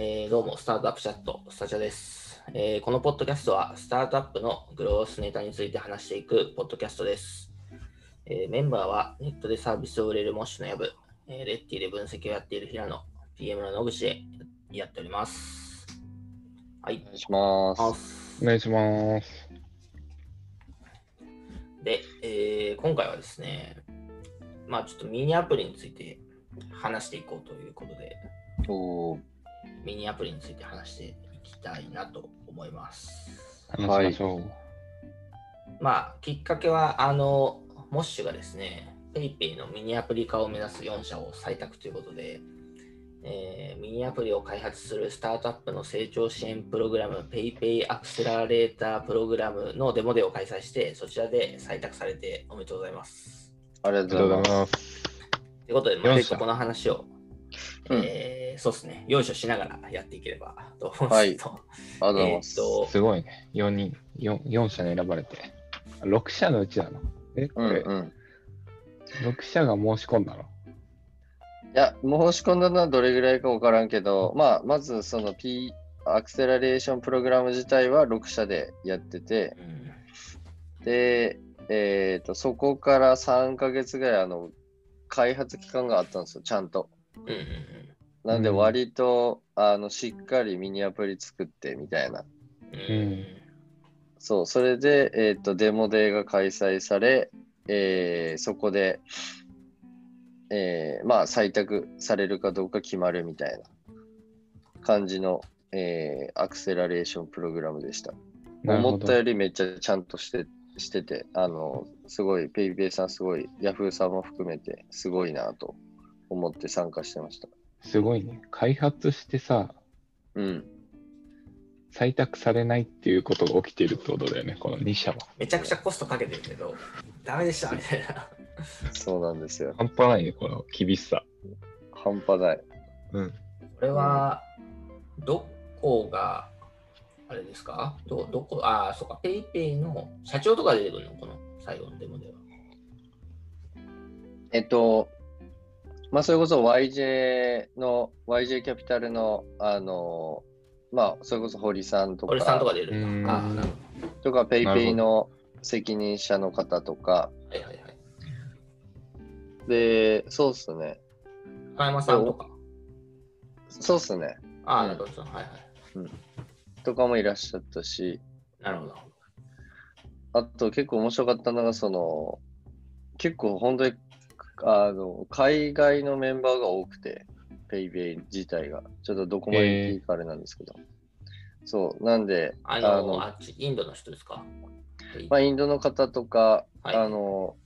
えーどうも、スタートアップチャット、スタジャです、えーこのポッドキャストは、スタートアップのグロースネタについて話していくポッドキャストです。えーメンバーは、ネットでサービスを売れるモッシュのヤブ、えーレッティで分析をやっている平野、PM の野口でやっております。はいお。願いします。ますお願いします。で、えー今回はですね、まあちょっとミニアプリについて話していこうということで、おーミニアプリについて話していきたいなと思います。話しましょう。まあ、きっかけは、あの、モッシュがですね、PayPay のミニアプリ化を目指す4社を採択ということで、えーミニアプリを開発するスタートアップの成長支援プログラム PayPay アクセラレータープログラムのデモデーを開催して、そちらで採択されておめでとうございます。ありがとうございま。すす。ということで、まあ、4社ちょっとこの話を、うんえーそうですね、よいしょしながらやっていければと思うんですけど、ありがとうございます。えーっとすごいね。4人、4, 4社に選ばれて。6社のうちなの？え、これ、うんうん。6社が申し込んだの？いや、申し込んだのはどれぐらいか分からんけど、まあ、まずその P アクセラレーションプログラム自体は6社でやってて、うんで、えっ、と、そこから3ヶ月ぐらい、あの、開発期間があったんですよ、ちゃんと。うんうんなんで、うん割と、あの、しっかりミニアプリ作ってみたいな。うんうんそう、それで、えっ、と、デモデーが開催され、えーそこで、えーまあ、採択されるかどうか決まるみたいな感じの、えーアクセラレーションプログラムでした。思ったよりめっちゃちゃんとしてしてて、あの、すごい、ペイペイさんすごい、ヤフーさんも含めて、すごいなと思って参加してました。すごいね。開発してさ、うん。採択されないっていうことが起きているってことだよね、この2社は。めちゃくちゃコストかけてるけど、ダメでしたみたいな。そうなんですよ。半端ないね、この厳しさ。半端ない。うん。これは、どこが、あれですか？どどこ、ああ、そうか、PayPay の社長とか出てくるの？この最後のデモでは。えっと、まあ、それこそ YJ の、YJ キャピタルの、あの、まあ、それこそ堀さんとか、俺さんとか出るうんんだ。とか、ペイペイの責任者の方とか、ど。はいはいはい。で、そうっすね。高山さんとか。そうっすね。ああ、うんなるほど。はいはい。とかもいらっしゃったし、なるほど。あと結構面白かったのが、その、結構本当に、あの、海外のメンバーが多くて、ペイペイ自体が。ちょっとどこまで言っていいかあれなんですけど。そう、なんで、あの、あっち、インドの人ですか？まあ、インドの方とか、はいあの、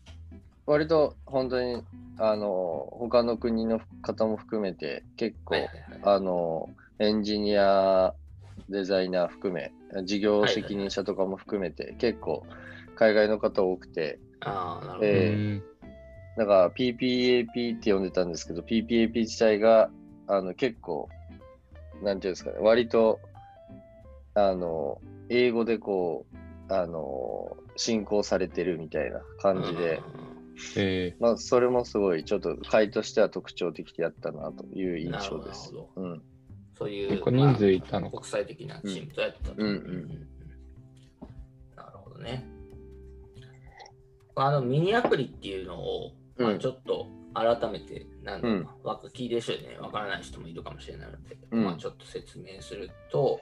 割と本当に、あの、他の国の方も含めて、結構、はいはいはい。あの、エンジニア、デザイナー含め、事業責任者とかも含めて、結構、海外の方多くて、ああ、なるほど。えうんだから PPAP って呼んでたんですけど、PPAP 自体が、あの、結構、なんていうんですかね、割と、あの、英語でこう、あの、進行されてるみたいな感じで、えまあ、それもすごい、ちょっと会としては特徴的だったなという印象です。なるうん。そういう、結構人数いたのかまあ国際的なチームとやってたと。うんうんうんなるほどね。あの、ミニアプリっていうのを、まあ、うんちょっと改めて、なんだろううん。なわか聞いてる人でね、わからない人もいるかもしれないので、うん。まあ、ちょっと説明すると、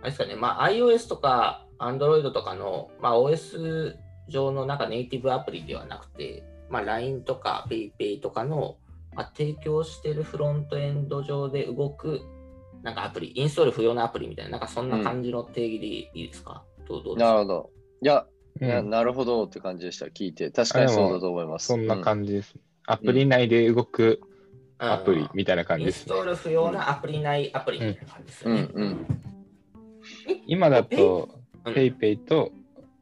あれですかね、まあ、iOS とか Android とかの、まあ、OS 上のなんかネイティブアプリではなくて、まあ、LINE とか PayPay とかの、まあ、提供してるフロントエンド上で動くなんかアプリ、インストール不要なアプリみたいな、なんかそんな感じの定義でいいですか、どうどうですか？なるほど。いや、いやうん。なるほどって感じでした、聞いて。確かにそうだと思います。そんな感じです。アプリ内で動くうん。アプリみたいな感じインですね。ストール不要なアプリ内アプリみたいな感じですよね。うんうん。今だとうん。PayPay と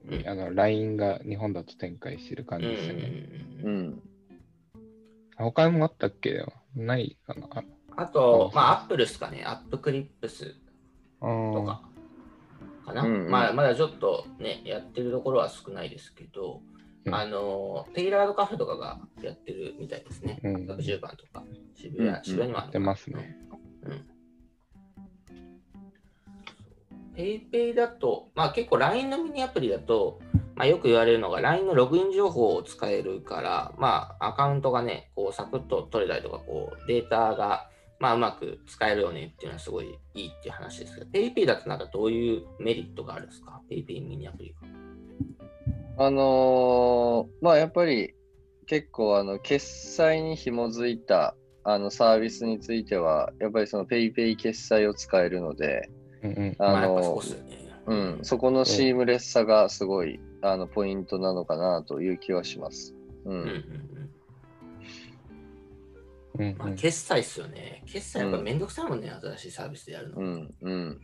うん。あの LINE が日本だと展開してる感じですよね。ううん。ん。他にもあったっけ？ないかな。あと、まあ、 Apple ですかね、 App Clipsとかかな。うんうんまあ、まだちょっとね、やってるところは少ないですけど、うんあの、テイラードカフェとかがやってるみたいですね。うん10番とか、渋うん谷、渋谷にもあってますね。うん。PayPay だと、まあ結構 LINE のミニアプリだと、まあよく言われるのが LINE のログイン情報を使えるから、まあアカウントがね、こうサクッと取れたりとか、こうデータがまあうまく使えるよねっていうのはすごいいいっていう話ですけど、PayPay だとなんかどういうメリットがあるんですか ?PayPay ミニアプリが。あのーまあやっぱり結構あの決済に紐づいたあのサービスについては、やっぱりその PayPay 決済を使えるので、うんうん。あのうん、そこのシームレスさがすごいあのポイントなのかなという気はします。ううんうんん、うん。うんまあ決済っすよね。決済やっぱめんどくさいもんね、新しいサービスでやるの。うん、うん。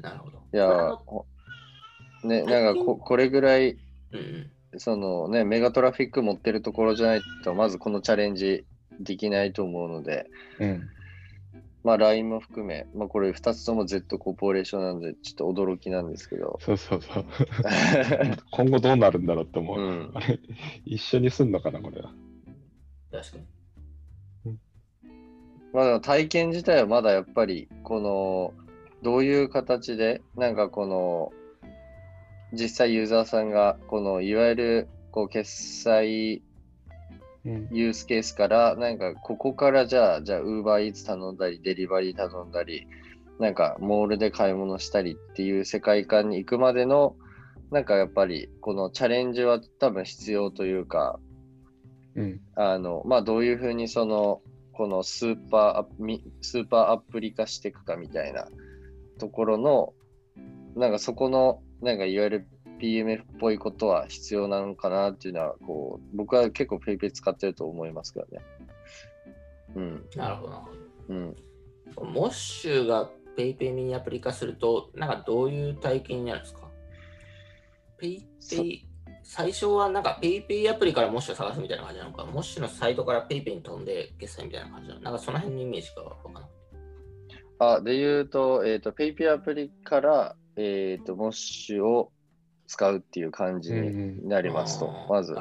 なるほど。いやこれあのほね、なんかここれぐらい、うんうん。そのね、メガトラフィック持ってるところじゃないと、まずこのチャレンジできないと思うので、うん。まあ LINE も含め、まあこれ2つとも Z コーポレーションなんで、ちょっと驚きなんですけど。そうそうそう。今後どうなるんだろうって思う。うんあれ、一緒にすんのかな、これは。確かに。まあでも体験自体はまだやっぱり、この、どういう形で、なんかこの、実際ユーザーさんが、この、いわゆる、こう、決済うん。ユースケースから、なんか、ここからじゃあ、じゃあ、ウーバーイーツ頼んだり、デリバリー頼んだり、なんか、モールで買い物したりっていう世界観に行くまでの、なんかやっぱり、このチャレンジは多分必要というか、うん。あの、まあ、どういうふうにその、このスーパーアプミスーパーアプリ化していくかみたいなところの、なんかそこの、なんかいわゆる PMF っぽいことは必要なのかなっていうのは、こう、僕は結構 PayPay 使ってると思いますけどね。うん。なるほどうん。ど。モッシュが PayPay ミニアプリ化すると、なんかどういう体験になるんですか ?PayPay、最初はなんか PayPay アプリからモッシュを探すみたいな感じなのか、モッシュのサイトから PayPay に飛んで決済みたいな感じなのなんかその辺のイメージがわかんなくて。あ、で言うと、えっ、と、PayPay アプリから、えっ、と、モッシュを使うっていう感じになりますと、まず。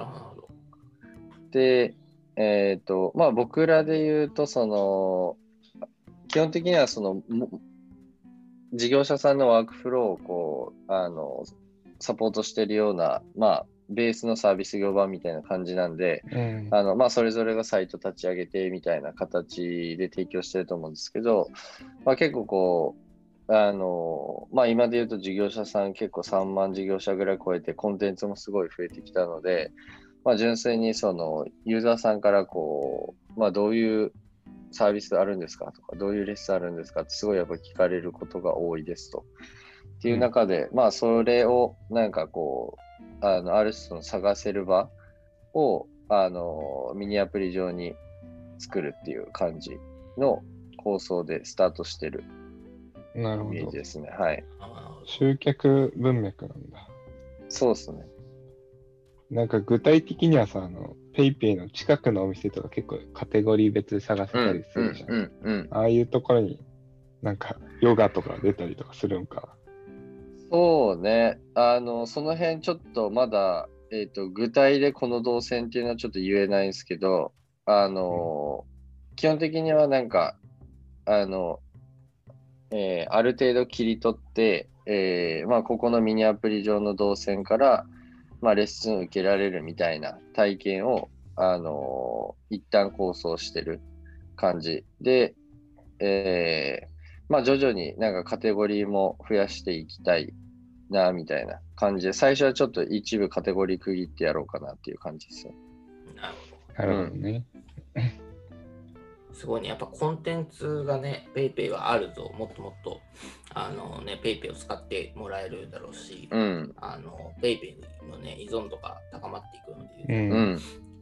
で、えっ、と、まあ僕らで言うと、その、基本的にはその、も事業者さんのワークフローをこう、あの、サポートしてるような、まあ、ベースのサービス業版みたいな感じなんで、うん。あの、まあ、それぞれがサイト立ち上げてみたいな形で提供してると思うんですけど、まあ、結構こう、あの、まあ、今で言うと事業者さん結構3万事業者ぐらい超えてコンテンツもすごい増えてきたので、まあ、純粋にそのユーザーさんからこう、まあ、どういうサービスあるんですかとか、どういうレッスンあるんですかってすごいやっぱ聞かれることが多いですと。っていう中で、まあ、それをなんかこう、あの、ある種の探せる場を、あの、ミニアプリ上に作るっていう感じの構想でスタートしてるイメージ。ですね。はい。集客文脈なんだ。そうですね。なんか具体的にはさ、あの、ペイペイの近くのお店とか結構カテゴリー別で探せたりするじゃん。ああいうところになんかヨガとか出たりとかするんか。そうね。あの、その辺ちょっとまだ、えっ、と、具体でこの動線っていうのはちょっと言えないんですけど、あの、基本的にはなんか、あの、えーある程度切り取って、えーまあ、ここのミニアプリ上の動線から、まあ、レッスン受けられるみたいな体験を、あの一旦構想してる感じで、えーまあ、徐々になんかカテゴリーも増やしていきたいな、みたいな感じで、最初はちょっと一部カテゴリー区切ってやろうかなっていう感じですよ。なるほど。なるほどね。すごいね、やっぱコンテンツがね、PayPay はあると、もっともっと、あのね、PayPay を使ってもらえるだろうし、うん。あの、PayPay のね、依存度が高まっていくので、うん。うん。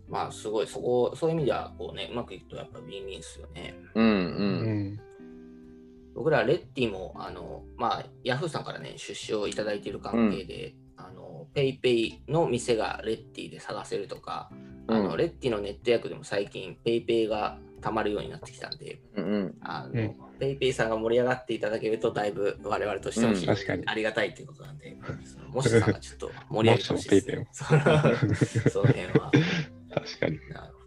まあ、すごい、そこ、そういう意味では、こうね、うまくいくと、やっぱウィンウィンですよね。うん。ううん。ん。僕ら、レッティも、あの、まあ、ヤフーさんからね、出資をいただいている関係で、あの、PayPay の店がレッティで探せるとか、あの、うん Retty のネット予約でも最近、PayPay がたまるようになってきたんで、うん。あの、うん PayPay さんが盛り上がっていただけると、だいぶ我々としてもありがたいということなんで、そ のもしさんがちょっと盛り上げてほしいです、ね。その その辺は。確かに。なるほど。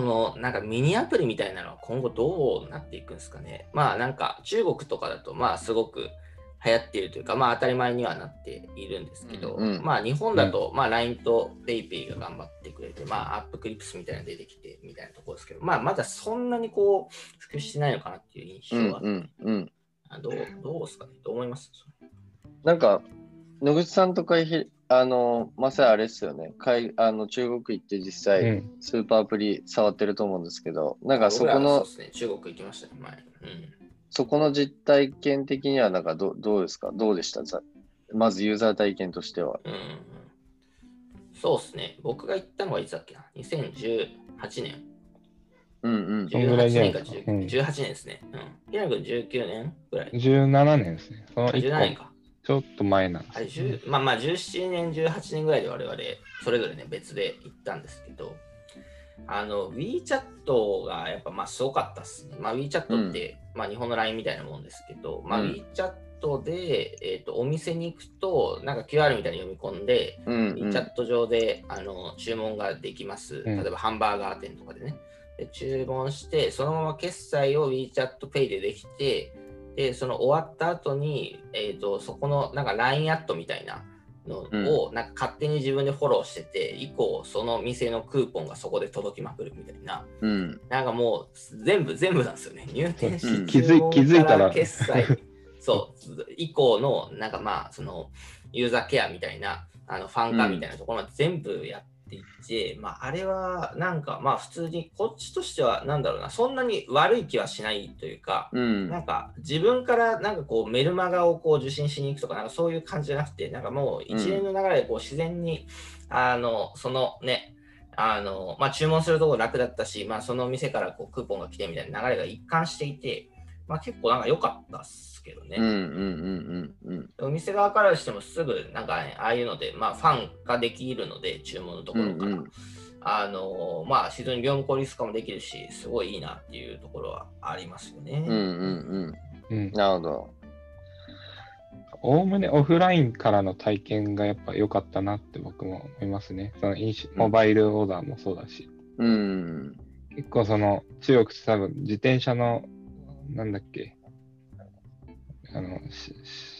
このなんかミニアプリみたいなのは今後どうなっていくんですかね。まあなんか中国とかだとまあすごく流行っているというか、まあ当たり前にはなっているんですけど、うんうん。まあ日本だとまあ LINE と PayPay が頑張ってくれて、まあ App Clips みたいなの出てきてみたいなところですけど、まあまだそんなにこう普及してないのかなっていう印象は、うんうんうん。あどうどうですかね。どう思います？なんか、野口さんとかひ、あの、まさにあれですよね。海あの中国行って実う際、ん。スーパーアプリ触ってると思うんですけど、なんかそ僕らこの、はそうですね、中国行きましたね、前。うんそこの実体験的には、なんかどどうですか？どうでした？ざまずユーザー体験としては。うんうんそうですね。僕が行ったのはいつだっけな ?2018 年。うんうん。そんぐらいじゃない18ですか年か、10 18年ですね。うん。平野君19年ぐらい。17年ですね。そのあ17年1個、か。ちょっと前なんです、ね。10まあまあ17年、18年ぐらいで我々、それぞれね、別で行ったんですけど、あの、WeChat がやっぱまあすごかったっすね。まあ WeChat って、まあ日本の LINE みたいなもんですけど、まあうん WeChat で、えっとお店に行くと、なんか QR みたいに読み込んで、うんうん。チャット上であの注文ができます。ん例えばハンバーガー店とかでね。で注文して、そのまま決済を WeChatPay でできて、で、その終わった後に、えー、とそこのなんか LINE アットみたいなのを、なんか勝手に自分でフォローしてて、以降、その店のクーポンがそこで届きまくるみたいな、うん。なんかもう全部、全部なんですよね。入店し気づいたら。決済、そう、以降の、なんかまあ、その、ユーザーケアみたいな、あのファン化みたいなところまで全部やっていって、まあ、あれは、なんかまあ、普通に、こっちとしては、なんだろうな、そんなに悪い気はしないというか、うん。なんか自分からなんかこうメルマガをこう受信しに行くとかなんかそういう感じじゃなくてなんかもう一連の流れでこう自然に、あのそのねあのまあ注文するところ楽だったし、まあ、その店からこうクーポンが来てみたいな流れが一貫していて、まあ、結構なんか良かったっすけどね、うんうんうんうんお店側からしてもすぐなんかねああいうので、まあ、ファンができるので注文のところから、うんうんあのまあ非常に業務効率化もできるしすごいいいなっていうところはありますよね。うんうんうんうん。なるほど。おおむねオフラインからの体験がやっぱ良かったなって僕も思いますね。そのモバイルオーダーもそうだし。うん。結構その中国って多分自転車のなんだっけ？あのシ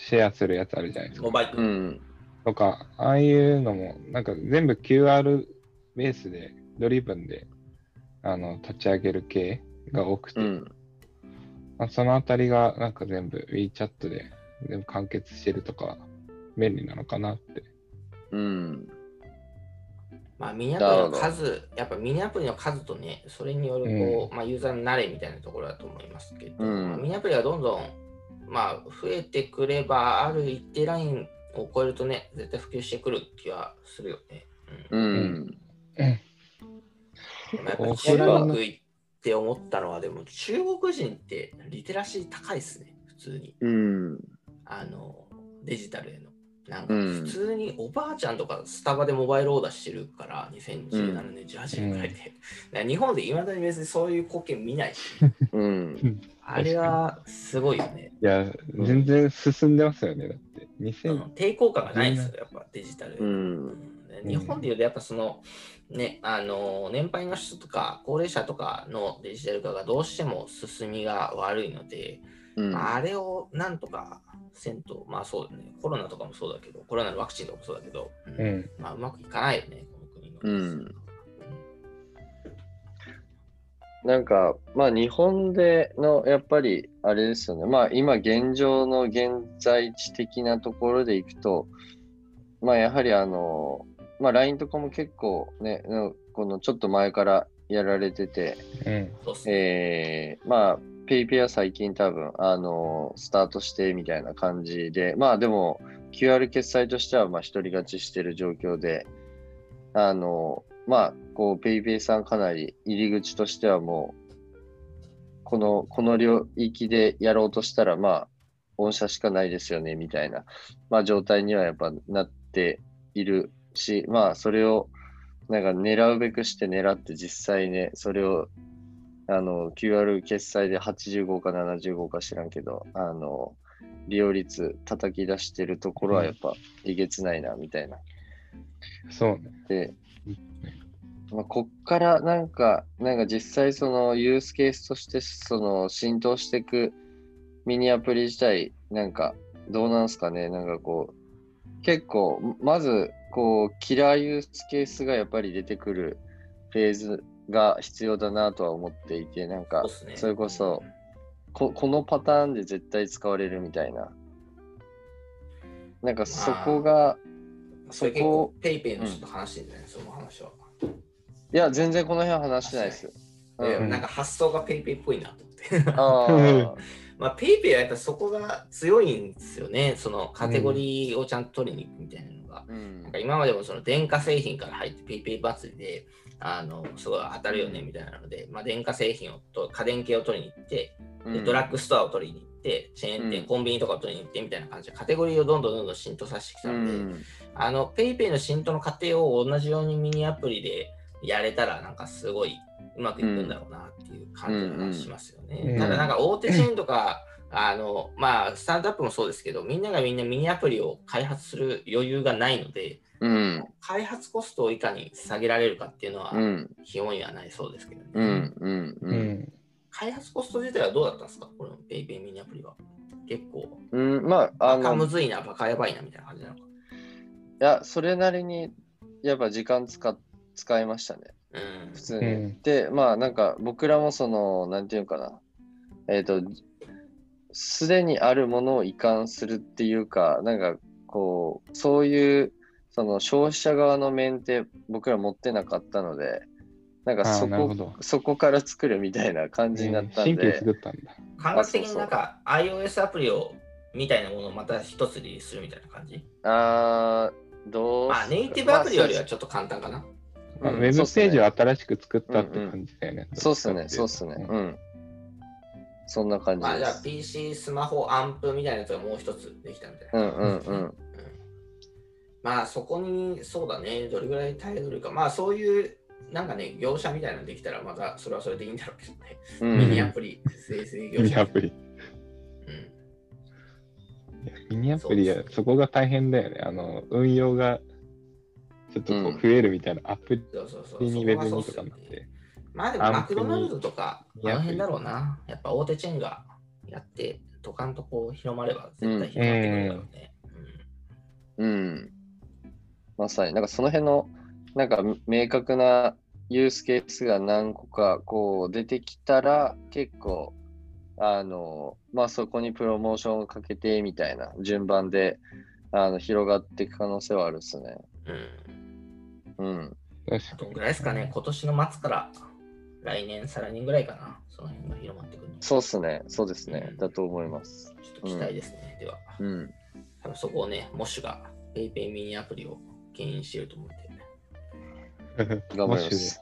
シェアするやつあるじゃないですか。モバイル、うん。とか、ああいうのもなんか全部 QR ベースでドリブンであの立ち上げる系が多くて、うん。まあ、そのあたりがなんか全部 WeChat で全部完結してるとか便利なのかなって。うん。まあ、ミニアプリの数、やっぱミニアプリの数とね、それによるこう、まあ、ユーザーの慣れみたいなところだと思いますけど、うんまあ、ミニアプリがどんどん、まあ、増えてくれば、ある一定ラインを超えるとね、絶対普及してくる気はするよね。うんうん。でもやっぱり中国行って思ったのは、でも中国人ってリテラシー高いですね、普通に。うん。あの、デジタルへの。なんかうん普通におばあちゃんとかスタバでモバイルオーダーしてるから、2017年、18年ぐらいで。だから日本でいまだに別にそういう光景見ないし、うん。あれはすごいよね。いや、全然進んでますよね。だって。うん2000、抵抗感がないんですよ、やっぱデジタルへ。うん。日本でいうとやっぱその、ね、あの年配の人とか高齢者とかのデジタル化がどうしても進みが悪いので、うん。まああれをなんとかせんと、まあそうだね、コロナとかもそうだけど、コロナのワクチンとかもそうだけど、うんうん。まあうまくいかないよね、この国の。うんなんか、まあ日本でのやっぱりあれですよね。まあ今現状の現在地的なところでいくと、まあやはりあの、まあ LINE とかも結構ね、のこのちょっと前からやられてて、うん。えー、まあ PayPay は最近多分あの、スタートしてみたいな感じで、まあでも QR 決済としてはまあ一人勝ちしてる状況で、あの、まあ、こう、PayPay さんかなり入り口としてはもう、この、この領域でやろうとしたら、まあ、御社しかないですよね、みたいな、まあ、状態にはやっぱなっているし、まあ、それを、なんか狙うべくして狙って実際ね、それを、あの、QR 決済で85か75か知らんけど、あの、利用率叩き出してるところはやっぱえげつないな、みたいな。そうね。で、まあ、こっからなんか、なんか実際そのユースケースとしてその浸透していくミニアプリ自体、なんかどうなんすかね？なんかこう、結構、まずこう、キラーユースケースがやっぱり出てくるフェーズが必要だなとは思っていて、なんかそれこそこ、このパターンで絶対使われるみたいな。なんかそこが、そこ構、 PayPay のちょっと話してんじゃない、その話は。いや、全然この辺は話してないです。でうんなんか発想が PayPay っぽいなと思って。まあ、 PayPay はやっぱそこが強いんですよね。そのカテゴリーをちゃんと取りに行くみたいなのが。うんなんか今までもその電化製品から入って PayPay 祭りで、あの、すごい当たるよねみたいなので、まあ、電化製品をと、家電系を取りに行って、でドラッグストアを取りに行って、チェーン店、うんコンビニとかを取りに行ってみたいな感じで、カテゴリーをどんどんどんどん浸透させてきたうので、ん。あの、 PayPay の浸透の過程を同じようにミニアプリでやれたら、なんかすごいうまくいくんだろうなっていう感じがしますよね。うんうんただ、なんか大手チェーンとか、あの、まあ、スタートアップもそうですけど、みんながみんなミニアプリを開発する余裕がないので、うん。開発コストをいかに下げられるかっていうのは、うん。基本にはないそうですけどね。うん。うん。ううん。ん。開発コスト自体はどうだったんですか？このペイペイミニアプリは。結構、うん。まあ、あバカの、いむずいな、バカやばいなみたいな感じなのか。や、それなりに、やっぱ時間使っ使いましたね。うん普。通に。うんで、まあ、なんか、僕らもその、なんていうかな。えっ、と、すでにあるものを移管するっていうか、なんか、こう、そういう、その消費者側の面って僕ら持ってなかったので、なんかあそこそこから作るみたいな感じになったん新規で、作ったんだ。感覚的になんか iOS アプリをみたいなものをまた一つリリースするみたいな感じ？あーどうまあネイティブアプリよりはちょっと簡単かな。ウェブページを新しく作ったって感じだよね。そうっすね、そうっすね。うんうん。そんな感じまあじゃあです。PC、スマホ、アンプみたいなやつがもう一つできたみたいな。うんうんうん。まあそこにそうだね、どれぐらい耐えうるか。まあそういうなんかね、業者みたいなのできたらまたそれはそれでいいんだろうけどね。うんミニアプリ生成業者。ミニアプリ。うん。ミニアプリはそこが大変だよね。あの、運用がちょっとこうんう増えるみたいな、アプそうそうそう。リにウェブにとかになって。まあでもマクドナルドとか、あ200の辺だろうな。やっぱ大手チェーンがやって、ドカンとこう広まれば絶対広まってくるだろうね。うん。まさに、なんかその辺の、なんか明確なユースケースが何個かこう出てきたら、結構、あの、まあそこにプロモーションをかけてみたいな順番で、あの、広がっていく可能性はあるっすね。うん。うん。どんぐらいですかね、今年の末から来年、再来年ぐらいかな、その辺が広まってくるそうっすね。そうですね。だと思います。ょっと期待ですね。では、うん。多分そこをね、モッシュが PayPay ミニアプリを牽引してると思ってね。頑張ります。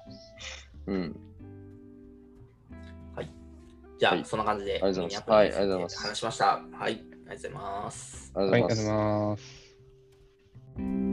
うん。はい。じゃあ、はい、そんな感じで、はい、ありがとうございます。話しました。はい、ありがとうございます。ありがとうございます。